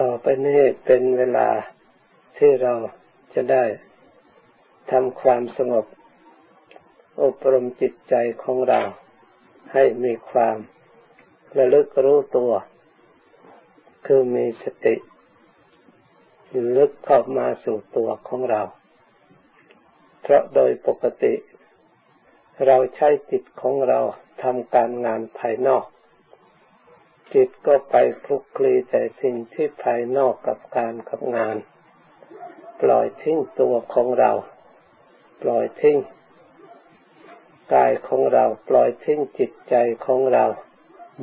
ต่อไปนี้เป็นเวลาที่เราจะได้ทำความสงบ อบรมจิตใจของเรา ให้มีความระลึกรู้ตัว คือมีสติลึกเข้ามาสู่ตัวของเรา เพราะโดยปกติ เราใช้จิตของเราทำการงานภายนอก จิตก็ไปคลุกคลีแต่สิ่งที่ภายนอกกับการกับงาน ปล่อยทิ้งตัวของเรา ปล่อยทิ้งกายของเราปล่อยทิ้งจิตใจของเรา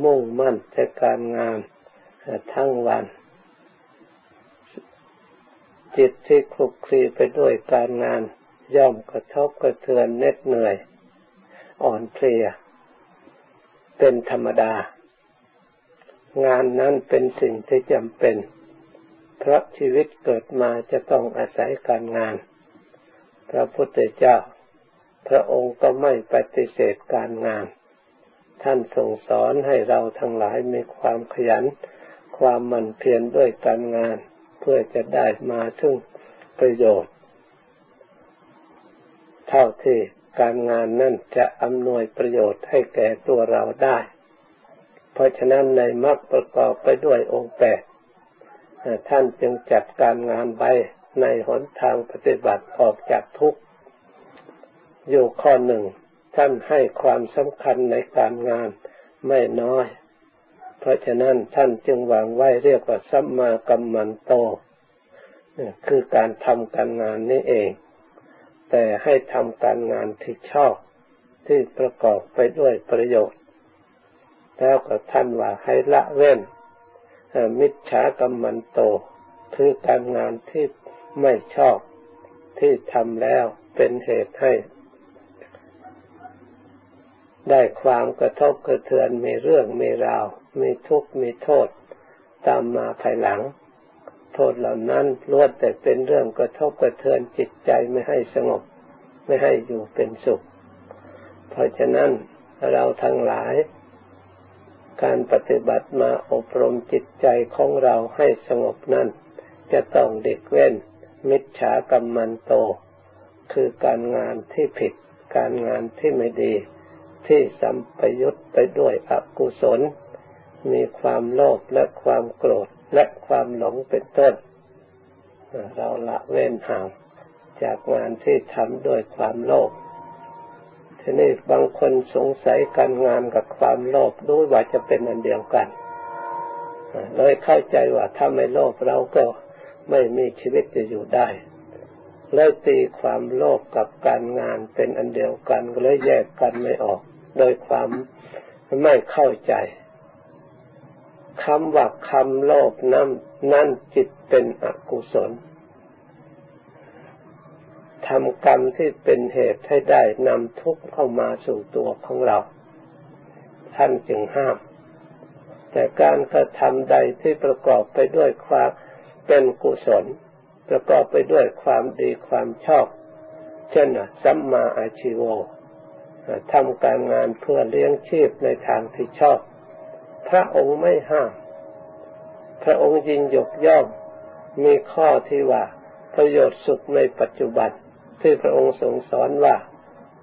มุ่งมั่นในการงานทั้งวัน จิตที่คลุกคลีไปด้วยการงาน ย่อมกระทบกระเทือนเน็ดเหนื่อย อ่อนเพลีย เป็นธรรมดา งานนั้นเป็นสิ่งที่จำเป็น เพราะชีวิตเกิดมาจะต้องอาศัยการงาน พระพุทธเจ้า พระองค์ก็ไม่ปฏิเสธการงาน ท่านทรงสอนให้เราทั้งหลายมีความขยัน ความหมั่นเพียรด้วยการงาน เพื่อจะได้มาถึงประโยชน์ เท่าที่การงานนั่นจะอำนวยประโยชน์ให้แก่ตัวเราได้ เพราะฉะนั้นในมรรคประกอบไปด้วยองค์แปดท่านจึงจัดการงานไปในหนทางปฏิบัติออกจากทุกข์อยู่ข้อหนึ่ง ท่านให้ความสำคัญในการงานไม่น้อย เพราะฉะนั้นท่านจึงวางไว้เรียกว่าสัมมากัมมันโต คือการทำการงานนี้เอง แต่ให้ทำการงานที่ชอบที่ประกอบไปด้วยประโยชน์ แล้วก็ท่านว่าให้ละเว้นมิจฉากรรมันโต คือการงานที่ไม่ชอบที่ทำแล้วเป็นเหตุให้ ได้ความกระทบกระเทือนมีเรื่องมีราว มีทุกข์มีโทษ ตามมาภายหลัง โทษเหล่านั้นล้วนแต่เป็นเรื่องกระทบกระเทือนจิตใจไม่ให้สงบ ไม่ให้อยู่เป็นสุข เพราะฉะนั้นเราทั้งหลาย การปฏิบัติมาอบรมจิตใจของเราให้สงบนั้น จะต้องเด็กเว้น มิจฉากรรมันโต คือการงานที่ผิด การงานที่ไม่ดี ที่สัมปยุตไปด้วยอกุศล มีความโลภและความโกรธและความหลงเป็นต้น เราละเว้นห่างจากงานที่ทำด้วยความโลภ ทีนี้บางคนสงสัยการงานกับความโลภด้วยว่าจะเป็นอันเดียวกันเลยเข้าใจว่าถ้าไม่โลภเราก็ไม่มีชีวิตจะอยู่ได้เลยตีความโลภกับการงานเป็นอันเดียวกันก็เลยแยกกันไม่ออก โดยความไม่เข้าใจคำว่าคำโลภนั้นนั่นจิตเป็นอกุศล ทำกรรมที่เป็นเหตุให้ได้นำทุกข์เข้ามาสู่ตัวของเรา ท่านจึงห้าม แต่การกระทำใดที่ประกอบไปด้วยความเป็นกุศล ประกอบไปด้วยความดีความชอบ เช่นสัมมาอาชิโวทำการงานเพื่อเลี้ยงชีพในทางที่ชอบ พระองค์ไม่ห้าม พระองค์ยินยกย่องมีข้อที่ว่าประโยชน์สุขในปัจจุบัน ที่พระองค์ทรงสอนว่า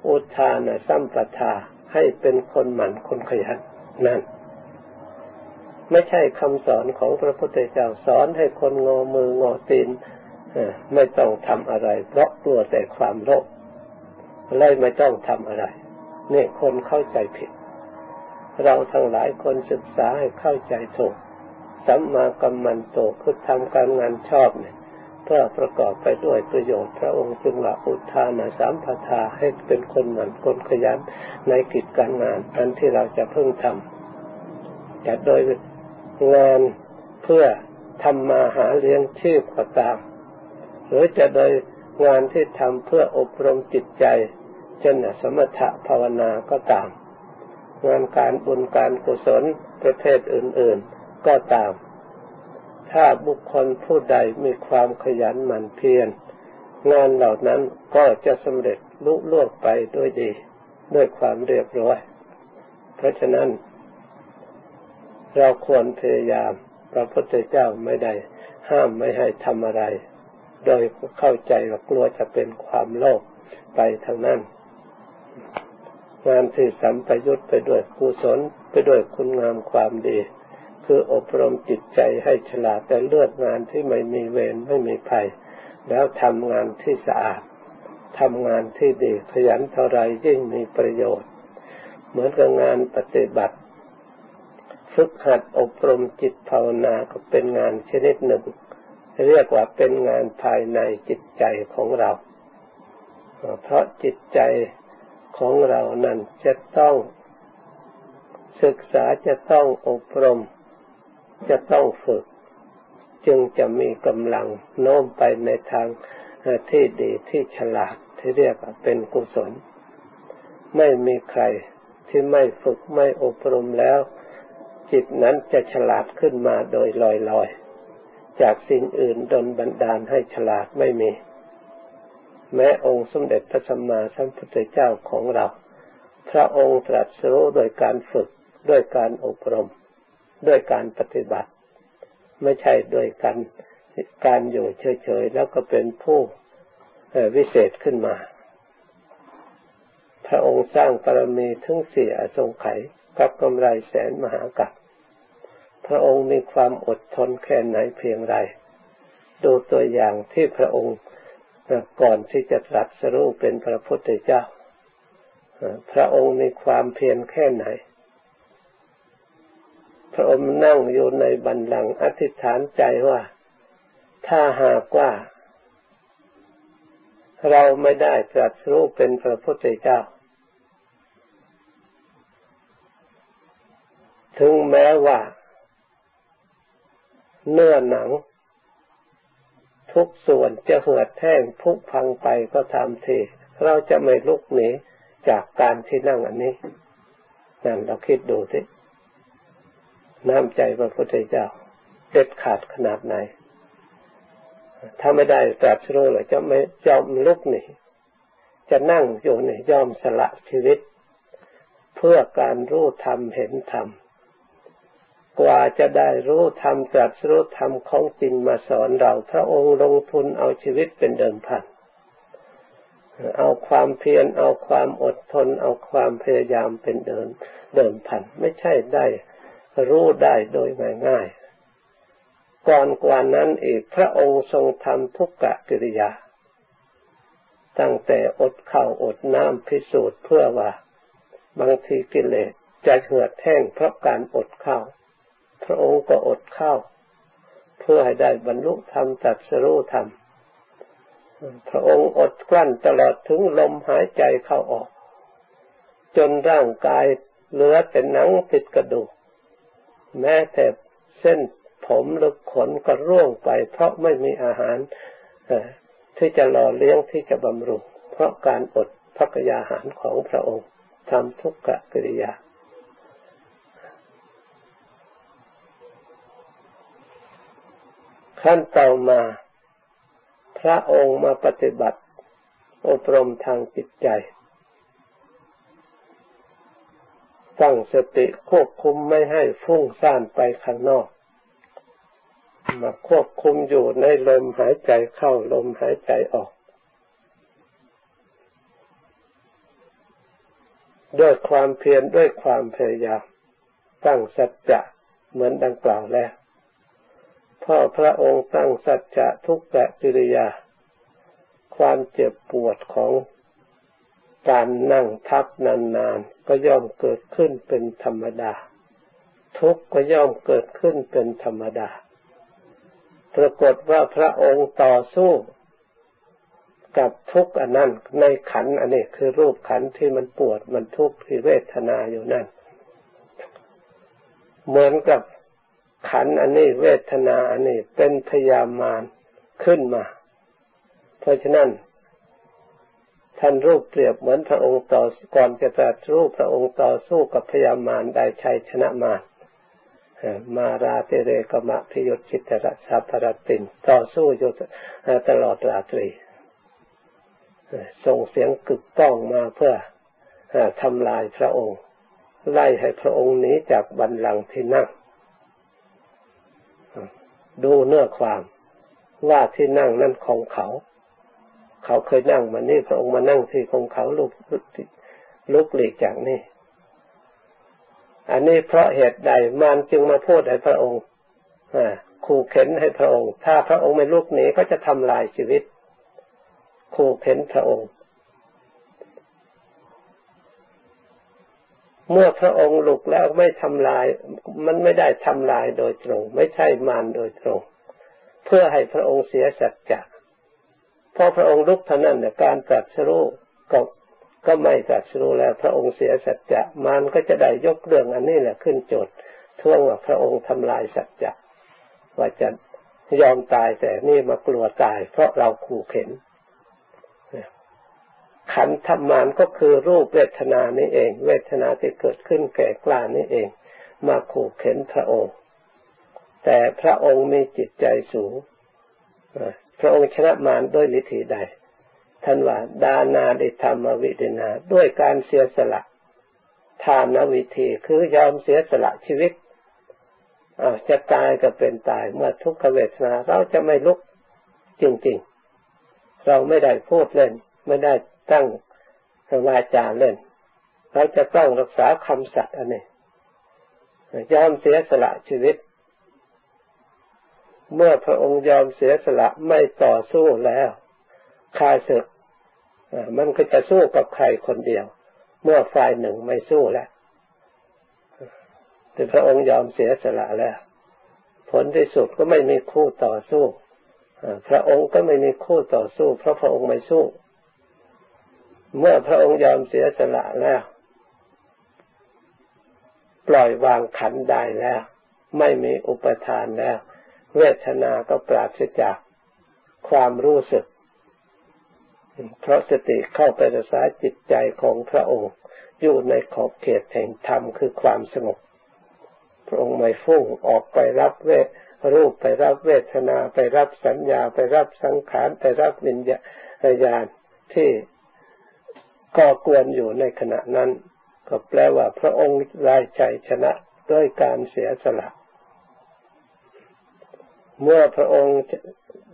อุทานสัมปทาให้เป็นคนหมั่นคนขยันนั่น ไม่ใช่คำสอนของพระพุทธเจ้าสอนให้คนงอมืองอตีนไม่ต้องทำอะไร เพราะกลัวแต่ความโลภเลยไม่ต้องทำอะไรนี่คนเข้าใจผิด เราทั้งหลายคนศึกษาให้เข้าใจถูกสัมมากัมมันโตคือทำการงานชอบเนี่ย เพื่อประกอบไปด้วยประโยชน์ พระองค์จึงละอุทานาสามพทาให้เป็นคนหมั่นคนขยันในกิจการงานอันที่เราจะเพิ่งทำจะโดยงานเพื่อทำมาหาเลี้ยงชีพก็ตาม หรือจะโดยงานที่ทำเพื่ออบรมจิตใจเช่นสมถะภาวนาก็ตาม งานการบุญการกุศลประเภทอื่น ๆ ก็ตาม ถ้าบุคคลผู้ใดมีความขยันหมั่นเพียร งานเหล่านั้นก็จะสำเร็จลุล่วงไปด้วยดี ด้วยความเรียบร้อย เพราะฉะนั้น เราควรพยายาม พระพุทธเจ้าไม่ได้ห้ามไม่ให้ทำอะไร โดยเข้าใจว่ากลัวจะเป็นความโลภไปทางนั้น งานที่สัมปยุตไปด้วยกุศลไปด้วยคุณงามความดี คืออบรมจิตใจให้ฉลาดแต่เลือกงานที่ไม่มีเวรไม่มีภัย แล้วทำงานที่สะอาดทำงานที่ดีขยันเท่าไรยิ่งมีประโยชน์ เหมือนกับงานปฏิบัติ ฝึกหัดอบรมจิตภาวนาก็เป็นงานชนิดหนึ่ง เรียกว่าเป็นงานภายในจิตใจของเรา เพราะจิตใจของเรานั้นจะต้องศึกษาจะต้องอบรม จะต้องฝึก จึงจะมีกำลังโน้มไปในทางที่ดีที่ฉลาดที่เรียกว่าเป็นกุศล ไม่มีใครที่ไม่ฝึกไม่อบรมแล้ว จิตนั้นจะฉลาดขึ้นมาโดยลอยๆ จากสิ่งอื่นดนบันดาลให้ฉลาดไม่มี แม้องค์สมเด็จพระสัมมาสัมพุทธเจ้าของเรา พระองค์ตรัสรู้โดยการฝึกด้วยการอบรม ด้วยการปฏิบัติ ไม่ใช่โดยการการอยู่เฉยๆแล้วก็เป็นผู้วิเศษขึ้นมา พระองค์สร้างปรมีทั้งสี่อสงไขยกับกำไรแสนมหากัปพระองค์มีความอดทนแค่ไหนเพียงไร ดูตัวอย่างที่พระองค์ก่อนที่จะตรัสรู้เป็นพระพุทธเจ้า พระองค์มีความเพียรแค่ไหน ระองค์นั่งอยู่ในบันลังอธิษฐานใจว่า ถ้าหากว่า เราไม่ได้ตรัสรู้เป็นพระพุทธเจ้า ถึงแม้ว่า เนื้อหนัง ทุกส่วนจะเหือดแห้งพุพังไปก็ตามทีเราจะไม่ลุกหนีจากการที่นั่งอันนี้นั่นเราคิดดูสิ น้ำใจพระพุทธเจ้า เด็ดขาดขนาดไหน ถ้าไม่ได้ตรัสรู้เลยจะไม่ยอมลุกหนีจะนั่งอยู่ในยอมสละชีวิต เพื่อการรู้ธรรมเห็นธรรมกว่าจะได้รู้ธรรมตรัสรู้ธรรมของจริงมาสอนเราพระองค์ลงทุนเอาชีวิตเป็นเดิมพัน เอาความเพียรเอาความอดทน เอาความพยายามเป็นเดิมเดิมพัน ไม่ใช่ได้ รู้ได้โดยง่ายก่อนกว่านั้นอีกพระองค์ทรงทำทุกกะกิริยา ตั้งแต่อดข้าวอดน้ำพิสูจน์เพื่อว่า บางทีกิเลสจะเหือดแห้งเพราะการอดข้าวพระองค์ก็อดข้าวเพื่อให้ได้บรรลุธรรมตัดสรู้ธรรม พระองค์อดกลั้นตลอดถึงลมหายใจเข้าออก จนร่างกายเหลือแต่หนังติดกระดูก แม้แต่เส้นผมหรือขนก็ร่วงไป เพราะไม่มีอาหารที่จะหล่อเลี้ยงที่จะบำรุง เพราะการอดพักยาหารของพระองค์ทำทุกขกิริยาขั้นต่อมา พระองค์มาปฏิบัติ อบรมทางจิตใจ ตั้งสติควบคุมไม่ให้ฟุ้งซ่านไปข้างนอก มาควบคุมอยู่ในลมหายใจเข้าลมหายใจออก ด้วยความเพียรด้วยความพยายามตั้งสัจจะเหมือนดังกล่าวแล้วพ่อพระองค์ตั้งสัจจะทุกแะกิริยา ความเจ็บปวดของ การนั่งทับนานๆก็ย่อมเกิดขึ้นเป็นธรรมดา ทุกข์ก็ย่อมเกิดขึ้นเป็นธรรมดา ปรากฏว่าพระองค์ต่อสู้กับทุกข์อันนั้นในขันอันนี้คือรูปขันที่มันปวดมันทุกข์ที่เวทนาอยู่นั่น เหมือนกับขันอันนี้เวทนาอันนี้เป็นพยามารขึ้นมา เพราะฉะนั้น ท่านรูปเปรียบเหมือนพระองค์ต่อก่อนจะตรัสรูปพระองค์ต่อสู้กับพยามารได้ชัยชนะมารมาราเตเรกมะพิยจิตระสัพรตินต่อสู้อยู่ตลอดราตรี ส่งเสียงกึกก้องมาเพื่อทำลายพระองค์ ไล่ให้พระองค์หนีจากบันลังที่นั่ง ดูเนื้อความว่าที่นั่งนั่นของเขา เขาเคยนั่งมานี่พระองค์มานั่งที่ของเขาลุกลุกหลีกจากนี่ อันนี้เพราะเหตุใดมารจึงมาพูดให้พระองค์ขู่เข็นให้พระองค์ ถ้าพระองค์ไม่ลุกหนีเขาจะทำลายชีวิตขู่เข็นพระองค์ เมื่อพระองค์ลุกแล้วไม่ทำลาย มันไม่ได้ทำลายโดยตรง ไม่ใช่มารโดยตรง เพื่อให้พระองค์เสียสัจจะ อพระองค์ลุกเท่านั้นเนี่ยการตรัสรู้ก็ก็ไม่ตรัสรู้แล้ว พระองค์เสียสัจจะมารก็จะได้ยกเรื่องอันนี้แหละขึ้นโจทย์ท่วงว่าพระองค์ทำลายสัจจะว่าจะยอมตายแต่นี่มากลัวตาย เพราะเราขู่เข็นขันธมานก็คือรูปเวทนานี่เอง เวทนาที่เกิดขึ้นแก่กล้านี่เอง มาขู่เข็นพระองค์ แต่พระองค์มีจิตใจสูง พระองค์ชนะมารด้วยวิธีใดท่านว่าดานาดิธรรมวิดินา ด้วยการเสียสละทานวิธีคือยอมเสียสละชีวิตจะตายก็เป็นตายเมื่อทุกขเวทนาเราจะไม่ลุกจริงๆ เราไม่ได้พูดเล่น ไม่ได้ตั้งวาจาเล่น เราจะต้องรักษาคำสัตย์อันนี้ยอมเสียสละชีวิต เมื่อพระองค์ยอมเสียสละไม่ต่อสู้แล้วคาศึกมันก็จะสู้กับใครคนเดียว เมื่อฝ่ายหนึ่งไม่สู้แล้วแต่พระองค์ยอมเสียสละแล้ว ผลที่สุดก็ไม่มีคู่ต่อสู้พระองค์ก็ไม่มีคู่ต่อสู้ เพราะพระองค์ไม่สู้ เมื่อพระองค์ยอมเสียสละแล้ว ปล่อยวางขันได้แล้ว ไม่มีอุปทานแล้ว เวทนาก็ปราศจากความรู้สึก เพราะสติเข้าไปรักษาจิตใจของพระองค์ อยู่ในขอบเขตแห่งธรรมคือความสงบ พระองค์ไม่ฟุ้งออกไปรับเวทรูปไปรับเวทนาไปรับสัญญาไปรับสังขารไปรับวิญญาณที่ก่อกวนอยู่ในขณะนั้น ก็แปลว่าพระองค์ไร้ใจชนะด้วยการเสียสละ เมื่อพระองค์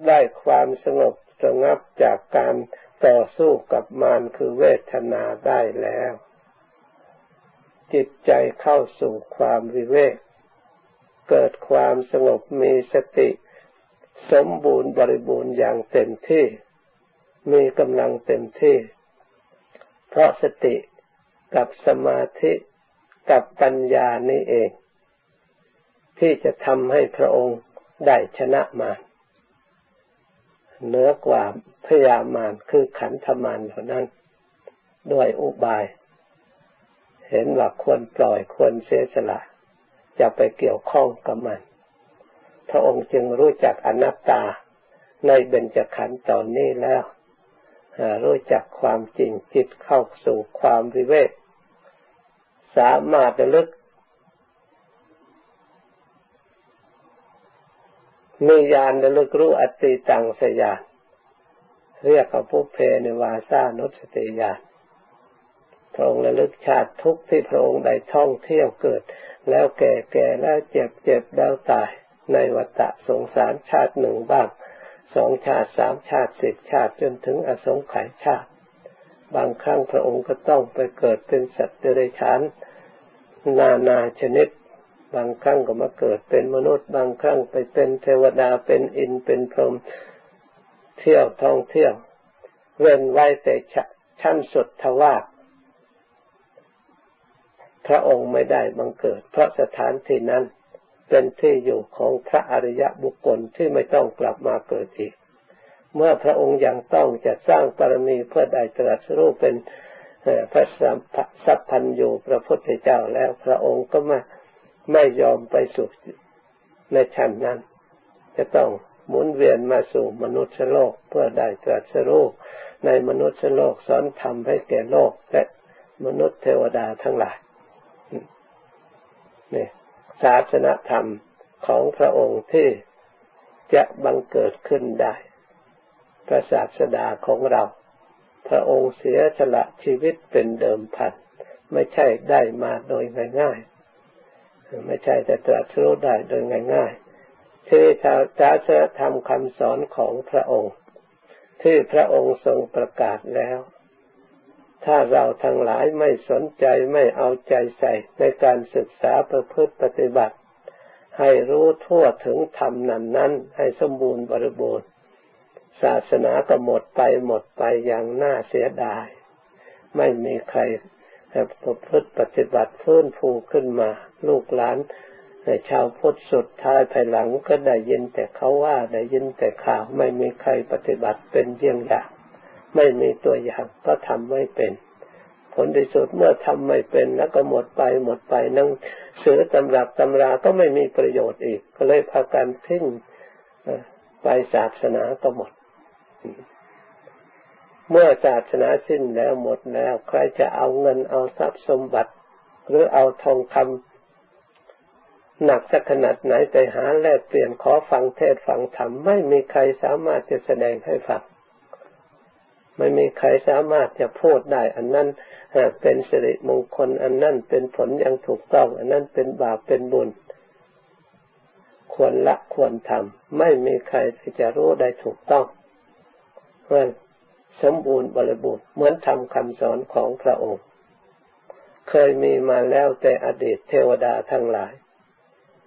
ได้ความสงบสงับจากการต่อสู้กับมารคือเวทนาได้แล้ว จิตใจเข้าสู่ความวิเวก เกิดความสงบมีสติ สมบูรณ์บริบูรณ์อย่างเต็มที่ มีกำลังเต็มที่ เพราะสติกับสมาธิกับปัญญานี่เอง ที่จะทำให้พระองค์ ได้ชนะมาเหนือกว่าพยามารคือขันธมารเท่านั้น ด้วยอุบาย เห็นว่าควรปล่อยควรเสียสละจะไปเกี่ยวข้องกับมัน พระองค์จึงรู้จักอนัตตาในเบญจขันธ์ตอนนี้แล้วรู้จักความจริงจิตเข้าสู่ความวิเวก สามารถระลึก มีญาณระลึกรู้อติตังสยานเรียกว่าผู้เพนวาซานุสติญาณพระองค์ระลึกชาติทุกที่พระองค์ได้ท่องเที่ยวเกิด แล้วแก่แก่แล้วเจ็บเจ็บแล้วตาย ในวัฏสงสารชาติหนึ่งบ้างสองชาติสามชาติสิบชาติจนถึงอสงไขยชาติ บางครั้งพระองค์ก็ต้องไปเกิดเป็นสัตว์เดรัจฉานนานาชนิด บางครั้งก็มาเกิดเป็นมนุษย์ บางครั้งไปเป็นเทวดาเป็นอินเป็นพรหมเที่ยวท่องเที่ยวเว้นไว้แต่ชั้นสุดทว่าพระองค์ไม่ได้บังเกิด เพราะสถานที่นั้นเป็นที่อยู่ของพระอริยบุคคลที่ไม่ต้องกลับมาเกิดอีก เมื่อพระองค์ยังต้องจะสร้างปรมีเพื่อได้ตรัสรู้เป็นพระสัพพันยูพระพุทธเจ้าแล้วพระองค์ก็มา ไม่ยอมไปสู่ในชั้นนั้น จะต้องหมุนเวียนมาสู่มนุษย์โลกเพื่อได้ตรัสรู้ในมนุษย์โลกสอนทำให้แก่โลกและมนุษย์เทวดาทั้งหลายนี่ศาสนธรรมของพระองค์ที่จะบังเกิดขึ้นได้ พระศาสดาของเรา พระองค์เสียสละชีวิตเป็นเดิมพัน ไม่ใช่ได้มาโดยง่ายๆ ไม่ใช่แต่ตรัสรู้ได้โดยง่ายๆที่ศาสนธรรมคำสอนของพระองค์ ที่พระองค์ทรงประกาศแล้ว ถ้าเราทั้งหลายไม่สนใจไม่เอาใจใส่ในการศึกษาประพฤติปฏิบัติ ให้รู้ทั่วถึงธรรมนั้นนั้นให้สมบูรณ์บริบูรณ์ ศาสนาก็หมดไปหมดไปอย่างน่าเสียดาย ไม่มีใคร ประพฤติปฏิบัติฟื้นฟูขึ้นมา ลูกหลานในชาวพุทธสุดท้ายภายหลังก็ได้ยินแต่เขาว่าได้ยินแต่ข่าวไม่มีใครปฏิบัติเป็นเยี่ยงอย่าง ไม่มีตัวอย่างก็ทำไม่เป็น ผลที่สุดเมื่อทำไม่เป็นแล้วก็หมดไปหมดไปนั่งสือตำรับตำราก็ไม่มีประโยชน์อีก ก็เลยพากันทิ้งไปศาสนาก็หมด เมื่อศาสนาสิ้นแล้วหมดแล้ว ใครจะเอาเงินเอาทรัพย์สมบัติ หรือเอาทองคำหนักสักขนาดไหนไปหาแลกเปลี่ยนขอฟังเทศฟังธรรมไม่มีใครสามารถจะแสดงให้ฟังไม่มีใครสามารถจะพูดได้ อันนั้นเป็นสิริมงคล อันนั้นเป็นผลอย่างถูกต้อง อันนั้นเป็นบาปเป็นบุญ ควรละควรทำไม่มีใครที่จะรู้ได้ถูกต้องเพราะ สมบูรณ์บริบูรณ์เหมือนทำคำสอนของพระองค์ เคยมีมาแล้วแต่อดีตเทวดาทั้งหลาย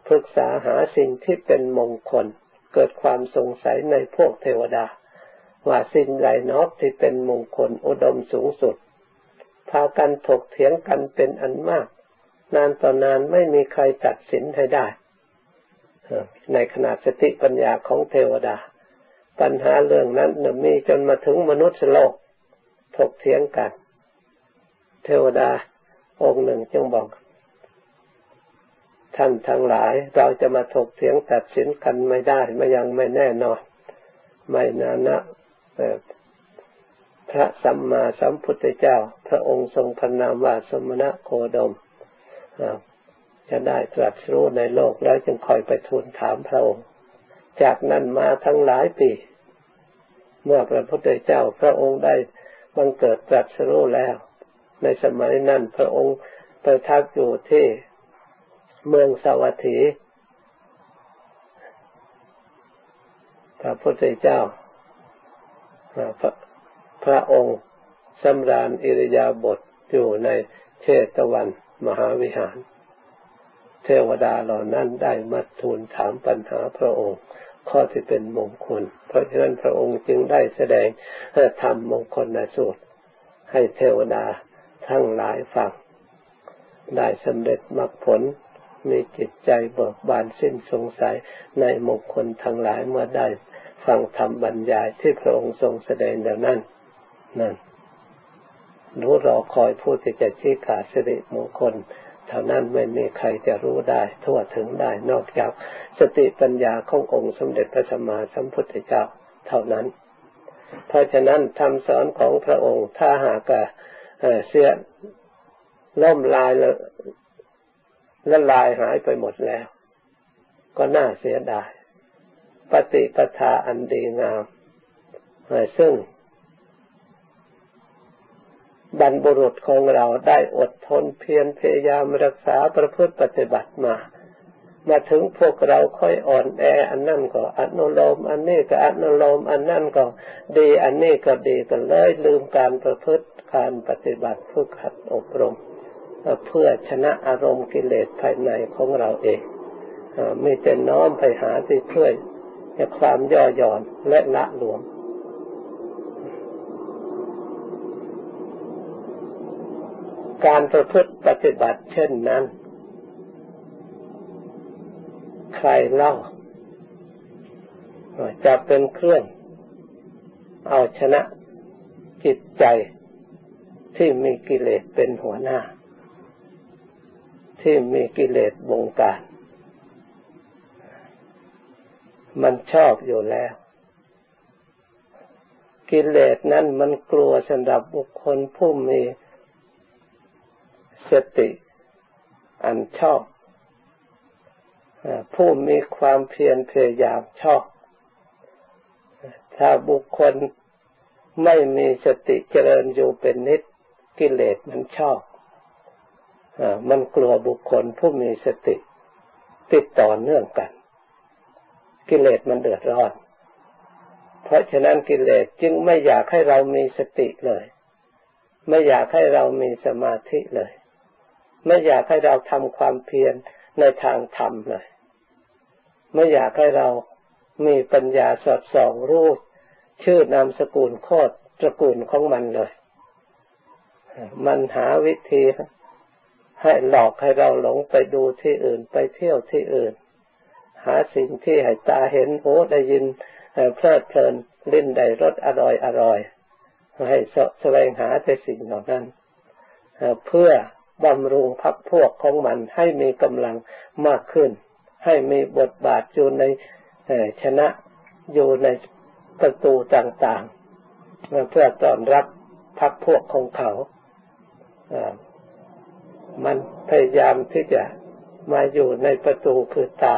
ปรึกษาหาสิ่งที่เป็นมงคล เกิดความสงสัยในพวกเทวดา ว่าสิ่งใดนอกที่เป็นมงคลอุดมสูงสุด พากันถกเถียงกันเป็นอันมาก นานต่อนานไม่มีใครตัดสินให้ได้ ในขณะสติปัญญาของเทวดา ปัญหาเรื่องนั้นมีจนมาถึงมนุษย์โลกถกเถียงกัน เทวดาองค์หนึ่งจึงบอก ท่านทั้งหลายเราจะมาถกเถียงตัดสินกันไม่ได้ไม่ยังไม่แน่นอน ไม่นานะพระสัมมาสัมพุทธเจ้า พระองค์ทรงพนามว่าสมณะโคดมจะได้ตรัสรู้ในโลกแล้วจึงคอยไปทูลถามพระองค์ จากนั้นมาทั้งหลายปี เมื่อพระพุทธเจ้าพระองค์ได้บังเกิดตรัสรู้แล้ว ในสมัยนั้นพระองค์ประทับอยู่ที่เมืองสวัสดีพระพุทธเจ้า พระพระองค์สำราญอิริยาบถอยู่ในเชตวันมหาวิหาร เทวดาเหล่านั้นได้มาทูลถามปัญหาพระองค์ ข้อที่เป็นมงคล เพราะฉะนั้นพระองค์จึงได้แสดงธรรมมงคลในสูตร ให้เทวดาทั้งหลายฟัง ได้สำเร็จมรรคผลมีจิตใจเบิกบานสิ้นสงสัยในมงคลทั้งหลายเมื่อได้ฟังธรรมบรรยายที่พระองค์ทรงแสดงแล้วนั้นนั่นรู้รอคอยผู้ที่จะชี้ขาดสิริมงคล เท่านั้นไม่มีใครจะรู้ได้ทั่วถึงได้นอกจากสติปัญญาขององค์สมเด็จพระสัมมาสัมพุทธเจ้าเท่านั้น เพราะฉะนั้นคำสอนของพระองค์ถ้าหากเสียล่มลายละลายหายไปหมดแล้ว ก็น่าเสียดาย ปฏิปทาอันดีงามซึ่ง บรรบุรุษของเราได้อดทนเพียรพยายามรักษาประพฤติปฏิบัติมา มาถึงพวกเราค่อยอ่อนแอ อันนั่นก็อนุโลม อันนี้ก็อนุโลม อันนั่นก็ดี อันนี้ก็ดีกันเลยลืมการประพฤติการปฏิบัติฝึกหัดอบรม เพื่อชนะอารมณ์กิเลสภายในของเราเองไม่แต่น้อมไปหาที่เพื่อความย่อหย่อนและละหลวม การประพฤติปฏิบัติเช่นนั้น ใครเล่าจะเป็นเครื่อง เอาชนะจิตใจที่มีกิเลสเป็นหัวหน้า ที่มีกิเลสบงการ มันชอบอยู่แล้ว กิเลสนั้นมันกลัวสำหรับบุคคลผู้มี สติ อันชอบผู้มีความเพียรพยายามชอบ ถ้าบุคคลไม่มีสติเจริญอยู่เป็นนิดกิเลสมันชอบมันกลัวบุคคลผู้มีสติ ติดต่อเนื่องกัน กิเลสมันเดือดร้อน เพราะฉะนั้นกิเลสจึงไม่อยากให้เรามีสติเลย ไม่อยากให้เรามีสมาธิเลย ไม่อยากให้เราทำความเพียรในทางธรรมเลย ไม่อยากให้เรามีปัญญาสอดส่องรู้ชื่อนามสกุลโคตรตระกูลของมันเลย มันหาวิธีให้หลอกให้เราหลงไปดูที่อื่นไปเที่ยวที่อื่น หาสิ่งที่ให้ตาเห็นหูได้ยินเพลิดเพลินลิ้นได้รสอร่อยอร่อยให้แสวงหาแต่สิ่งเหล่านั้นเพื่อ บำรุงพักพวกของมันให้มีกำลังมากขึ้น ให้มีบทบาทอยู่ในชนะอยู่ในประตูต่างๆ เพื่อต้อนรับพักพวกของเขามันพยายามที่จะมาอยู่ในประตูคือตา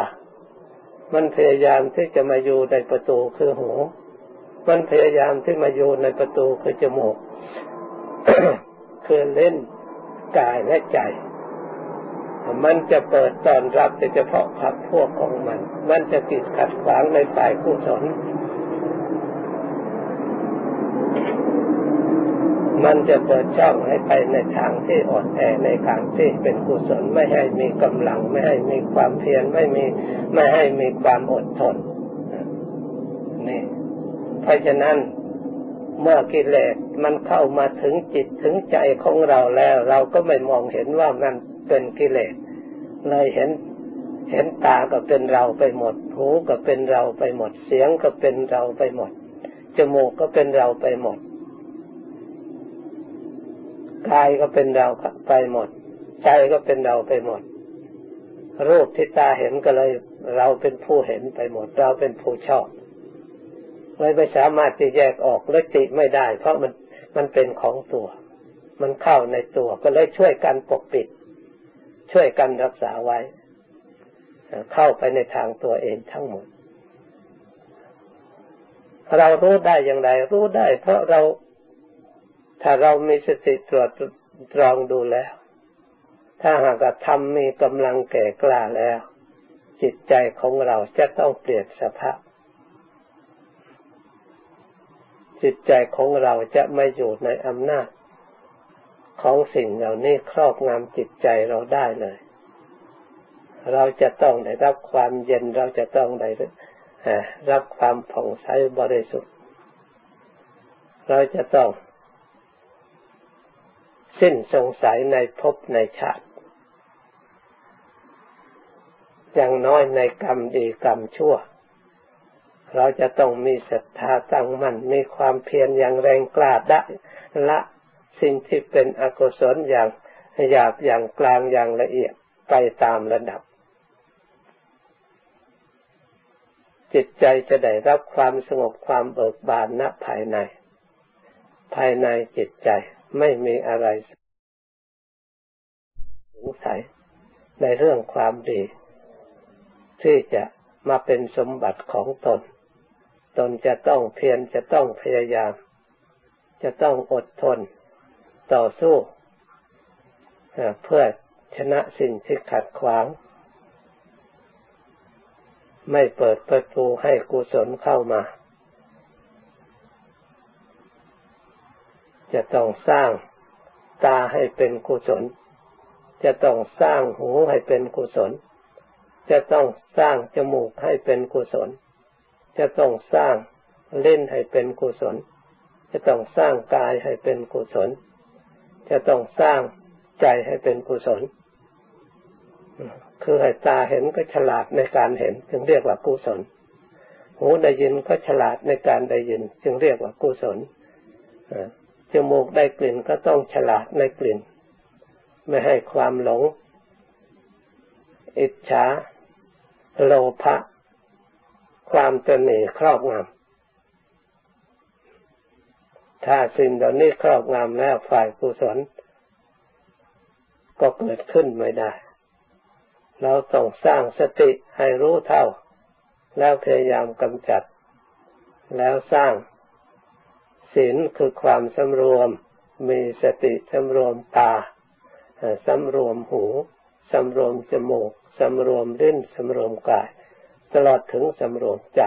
มันพยายามที่จะมาอยู่ในประตูคือหู มันพยายามที่มาอยู่ในประตูคือจมูก คือเล่น กายและใจ มันจะเปิดตอนรับแต่เฉพาะพักพวกของมัน มันจะติดขัดขวางในฝ่ายกุศลมันจะเปิดช่องให้ไปในทางที่อ่อนแอในทางที่เป็นกุศลไม่ให้มีกำลัง ไม่ให้มีความเพียรไม่มีไม่ให้มีความอดทนนี่เพราะฉะนั้น เมื่อกิเลสมันเข้ามาถึงจิตถึงใจของเราแล้ว เราก็ไม่มองเห็นว่ามันเป็นกิเลสเลยเห็นเห็นตาก็เป็นเราไปหมด หูก็เป็นเราไปหมด เสียงก็เป็นเราไปหมด จมูกก็เป็นเราไปหมด กายก็เป็นเราไปหมด ใจก็เป็นเราไปหมด รูปที่ตาเห็นก็เลย เราเป็นผู้เห็นไปหมด เราเป็นผู้ชอบ เลยไม่สามารถจะแยกออกและติไม่ได้ เพราะมันมันเป็นของตัว มันเข้าในตัวก็เลยช่วยกันปกปิด ช่วยกันรักษาไว้ เข้าไปในทางตัวเองทั้งหมด เรารู้ได้อย่างไร รู้ได้ เพราะเราถ้าเรามีสติตรวจตรองดูแล้ว ถ้าหากทำมีกำลังแก่กล้าแล้ว จิตใจของเราจะต้องเปลี่ยนสภาพ จิตใจของเราจะไม่อยู่ในอำนาจของสิ่งเหล่านี้ครอบงำจิตใจเราได้เลย เราจะต้องได้รับความเย็นเราจะต้องได้รับความผ่องใสบริสุทธิ์ เราจะต้อง สิ้นสงสัยในภพในชาติ อย่างน้อยในกรรมดีกรรมชั่ว เราจะต้องมีศรัทธาตั้งมั่นมีความเพียรอย่างแรงกล้าได้ละสิ่งที่เป็นอกุศลอย่างหยาบอย่างกลางอย่างละเอียดไปตามระดับ จิตใจจะได้รับความสงบความเบิกบานณภายใน ภายในจิตใจไม่มีอะไรสงสัยในเรื่องความดี ที่จะมาเป็นสมบัติของตน ตนจะต้องเพียรจะต้องพยายาม จะต้องอดทนต่อสู้เพื่อชนะสิ่งที่ขัดขวาง ไม่เปิดประตูให้กุศลเข้ามา จะต้องสร้างตาให้เป็นกุศล จะต้องสร้างหูให้เป็นกุศล จะต้องสร้างจมูกให้เป็นกุศล จะต้องสร้างเล่นให้เป็นกุศล จะต้องสร้างกายให้เป็นกุศล จะต้องสร้างใจให้เป็นกุศล คือให้ตาเห็นก็ฉลาดในการเห็น จึงเรียกว่ากุศล หูได้ยินก็ฉลาดในการได้ยิน จึงเรียกว่ากุศลจมูกได้กลิ่นก็ต้องฉลาดในกลิ่น ไม่ให้ความหลง อิจฉาโลภะ ความตนีครอบงำถ้าสิ่งเหล่านี้ครอบงำแล้วฝ่ายกุศลก็เกิดขึ้นไม่ได้ เราต้องสร้างสติให้รู้เท่า แล้วพยายามกำจัด แล้วสร้างศีลคือความสำรวม มีสติสำรวมตาสำรวมหูสำรวมจมูกสำรวมลิ้นสำรวมกาย ตลอดถึงสำรวมใจ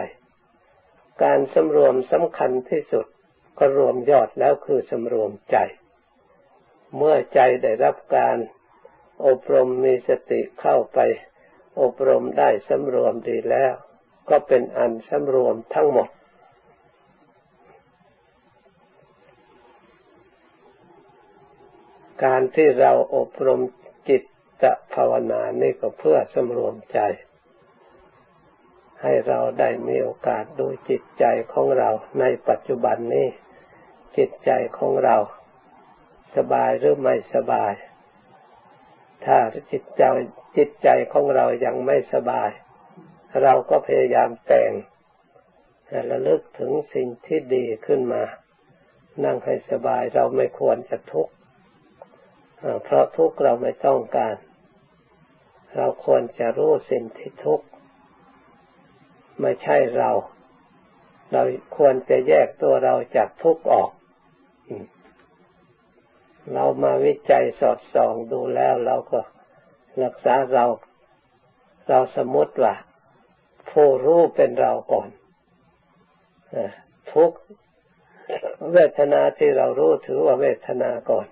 การสำรวมสำคัญที่สุดก็รวมยอดแล้วคือสำรวมใจ เมื่อใจได้รับการอบรมมีสติเข้าไป อบรมได้สำรวมดีแล้ว ก็เป็นอันสำรวมทั้งหมด การที่เราอบรมจิตตภาวนานี่ก็เพื่อสำรวมใจ ให้เราได้มีโอกาสดูจิตใจของเราในปัจจุบันนี้ จิตใจของเราสบายหรือไม่สบาย ถ้าจิตใจจิตใจของเรายังไม่สบาย เราก็พยายามแต่งระลึกถึงสิ่งที่ดีขึ้นมา นั่งให้สบายเราไม่ควรจะทุกข์เพราะทุกข์เราไม่ต้องการ เราควรจะรู้สิ่งที่ทุกข์ ไม่ใช่เรา เราควรจะแยกตัวเราจากทุกข์ออก เรามาวิจัยสอดส่องดูแล้วเราก็รักษาเรา เราสมมติว่าผู้รู้เป็นเราก่อนทุกเวทนาที่เรารู้ถือว่าเวทนาก่อน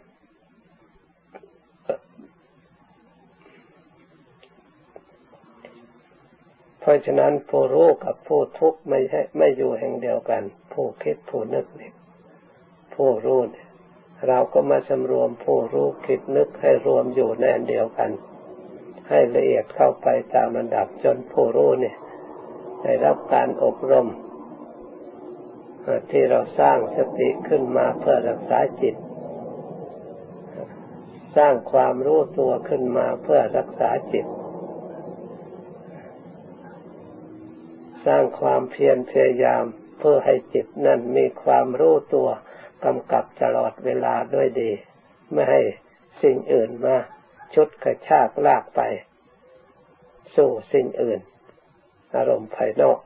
เพราะฉะนั้นผู้รู้กับผู้ทุกข์ไม่ใช่ไม่อยู่แห่งเดียวกัน ผู้คิดผู้นึกเนี่ยผู้รู้เนี่ยเราก็มาสำรวมผู้รู้คิดนึกให้รวมอยู่ในอันเดียวกัน ให้ละเอียดเข้าไปตามระดับจนผู้รู้เนี่ยได้รับการอบรมที่เราสร้างสติขึ้นมาเพื่อรักษาจิต สร้างความรู้ตัวขึ้นมาเพื่อรักษาจิต สร้างความเพียรพยายาม เพื่อให้จิตนั่นมีความรู้ตัวกำกับตลอดเวลาด้วยดี ไม่ให้สิ่งอื่นมาชุดกระชากลากไป สู่สิ่งอื่น อารมณ์ภายนอก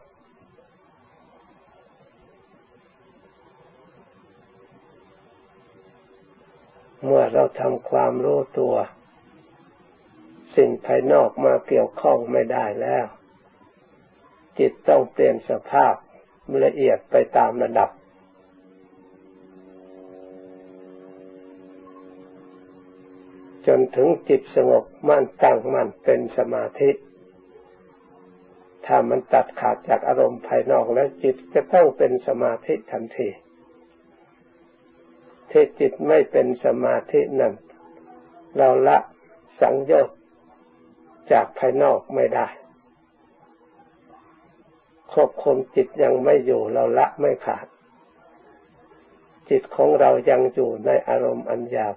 เมื่อเราทำความรู้ตัว สิ่งภายนอกมาเกี่ยวข้องไม่ได้แล้ว จิตต้องเปลี่ยนสภาพละเอียดไปตามระดับ จนถึงจิตสงบมั่นตั้งมั่นเป็นสมาธิ ถ้ามันตัดขาดจากอารมณ์ภายนอกแล้วจิตจะต้องเป็นสมาธิทันทีที่จิตไม่เป็นสมาธินั้นเราละสังโยชน์จากภายนอกไม่ได้ ควบคุมจิตยังไม่อยู่เราละไม่ขาด จิตของเรายังอยู่ในอารมณ์อันหยาบ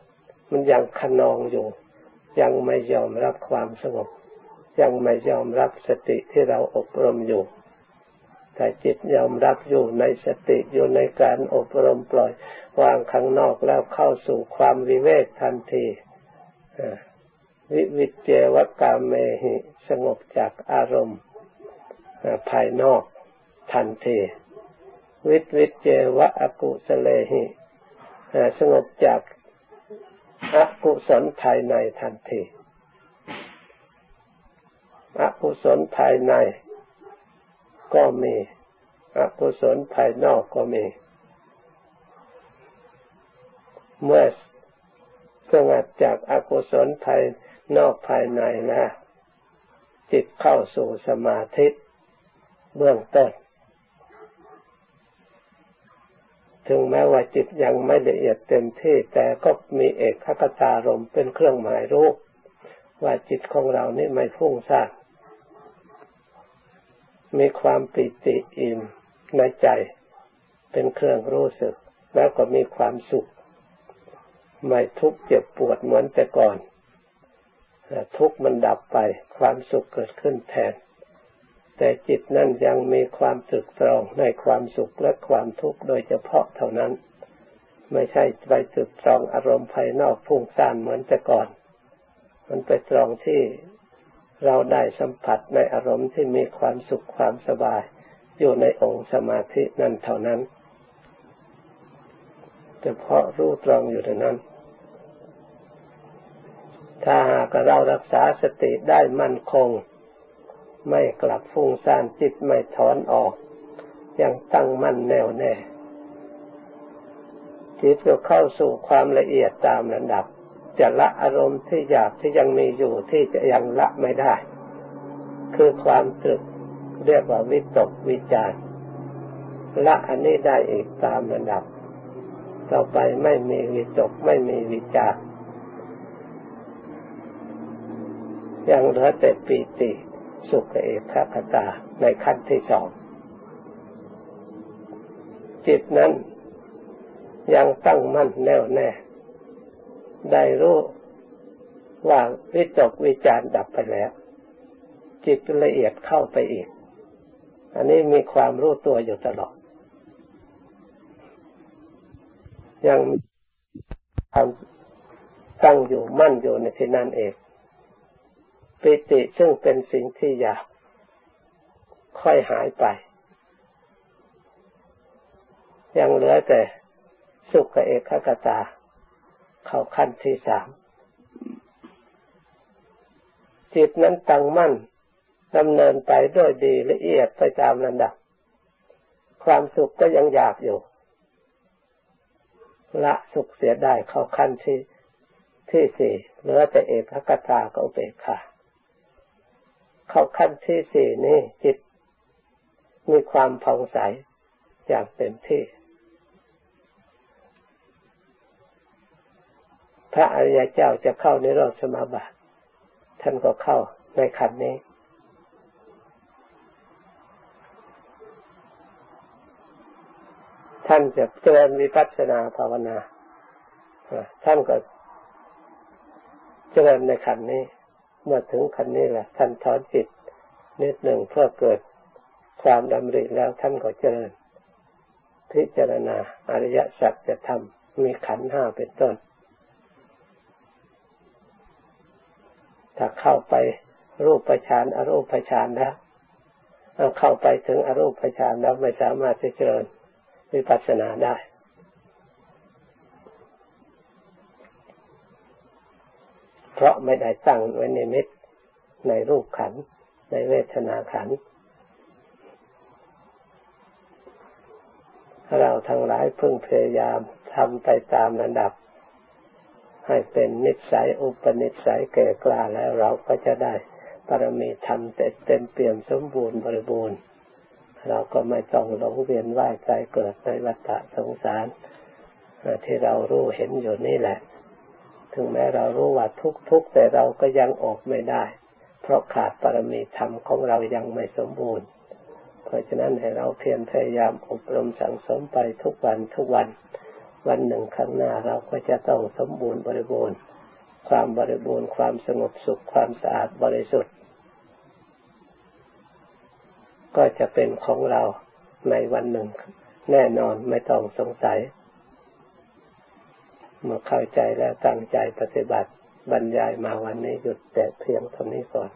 มันยังขนองอยู่ ยังไม่ยอมรับความสงบ ยังไม่ยอมรับสติที่เราอบรมอยู่แต่จิตยอมรับอยู่ในสติอยู่ในการอบรมปล่อยวางข้างนอกแล้วเข้าสู่ความวิเวกทันทีวิวิเจวกามเมหิสงบจากอารมณ์ ภายนอกทันทีวิตวิเจวะอกุสเลหิสงบจากอกุศลภายในทันทีอกุศลภายในก็มีอกุศลภายนอกก็มี เมื่อสงัดจากอากุศลภายนอกภายในนะจิตเข้าสู่สมาธิ เบื้องต้น ถึงแม้ว่าจิตยังไม่ละเอียดเต็มที่ แต่ก็มีเอกขตารมเป็นเครื่องหมายรู้ว่าจิตของเรานี่ไม่พุ่งซ่านมีความปิติอิ่มในใจ เป็นเครื่องรู้สึก แล้วก็มีความสุข ไม่ทุกข์เจ็บปวดเหมือนแต่ก่อน ทุกข์มันดับไป ความสุขเกิดขึ้นแทน แต่จิตนั่นยังมีความตึกตรองในความสุขและความทุกข์โดยเฉพาะเท่านั้น ไม่ใช่ไปตึกตรองอารมณ์ภายนอกพุ่งซ่านเหมือนแต่ก่อน มันไปตรองที่เราได้สัมผัสในอารมณ์ที่มีความสุขความสบาย อยู่ในองค์สมาธินั่นเท่านั้นเฉพาะรู้ตรองอยู่เท่านั้น ถ้าหากเรารักษาสติได้มั่นคง ไม่กลับฟุ้งซ่านจิตไม่ถอนออก ยังตั้งมั่นแน่วแน่ จิตก็เข้าสู่ความละเอียดตามระดับ จะละอารมณ์ที่อยากที่ยังมีอยู่ที่จะยังละไม่ได้ คือความตรึกเรียกว่าวิตกวิจารละอันนี้ได้อีกตามระดับ ต่อไปไม่มีวิตกไม่มีวิจารยังเหลือแต่ปีติ สุขเอกขตาในขั้นที่สอง จิตนั้นยังตั้งมั่นแน่วแน่ ได้รู้ว่าวิตกวิจารดับไปแล้ว จิตละเอียดเข้าไปอีก อันนี้มีความรู้ตัวอยู่ตลอด ยังความตั้งอยู่มั่นอยู่ในที่นั่นเอง ปิติซึ่งเป็นสิ่งที่อยากค่อยหายไป ยังเหลือแต่สุขกับเอกขกตา เข้าขั้นที่สามจิตนั้นตั้งมั่นดำเนินไปด้วยดีละเอียดไปตามลำดับ ความสุขก็ยังอยากอยู่ ละสุขเสียได้เข้าขั้นที่ที่สี่เหลือแต่เอกขกตาก็เบกขา เข้าขั้นที่สี่นี่จิตมีความผ่องใสอย่างเต็มที่ พระอริยเจ้าจะเข้าในรอบสมาบัติท่านก็เข้าในขันนี้ ท่านจะเจริญวิปัสสนาภาวนา ท่านก็เจริญในขันนี้ เมื่อถึงคันนี้แหละท่านถอนจิตนิดหนึ่งเพื่อเกิดความดำริแล้วท่านก็เจริญ พิจารณาอริยสัจจะทำมีขันห้าเป็นต้น ถ้าเข้าไปรูปประชานอรูปประชานแล้วเข้าไปถึงอรูปประชานแล้วไม่สามารถจะเจริญวิปัสสนาได้ เพราะไม่ได้ตั้งไว้ในเมิตในรูปขัน ในเวทนาขัน เราทั้งหลายพึ่งพยายามทำไปตามระดับ ให้เป็นนิสัยอุปนิสัยเก่กล้าแล้วเราก็จะได้ปรมีธรรมเต็มเปี่ยมสมบูรณ์บริบูรณ์ เราก็ไม่ต้องหลงเวียนว่ายใจเกิดในวัฏสงสารที่เรารู้เห็นอยู่นี่แหละ ถึงแม้เรารู้ว่าทุกทุกแต่เราก็ยังออกไม่ได้ เพราะขาดปรมีธรรมของเรายังไม่สมบูรณ์ เพราะฉะนั้นให้เราเพียรพยายามอบรมสั่งสมไปทุกวันทุกวัน วันหนึ่งข้างหน้าเราก็จะต้องสมบูรณ์บริบูรณ์ ความบริบูรณ์ความสงบสุขความสะอาดบริสุทธิ์ ก็จะเป็นของเราในวันหนึ่ง แน่นอนไม่ต้องสงสัย เมื่อเข้าใจแล้วตั้งใจปฏิบัติบรรยายมาวันนี้หยุดแต่เพียงเท่านี้ก่อน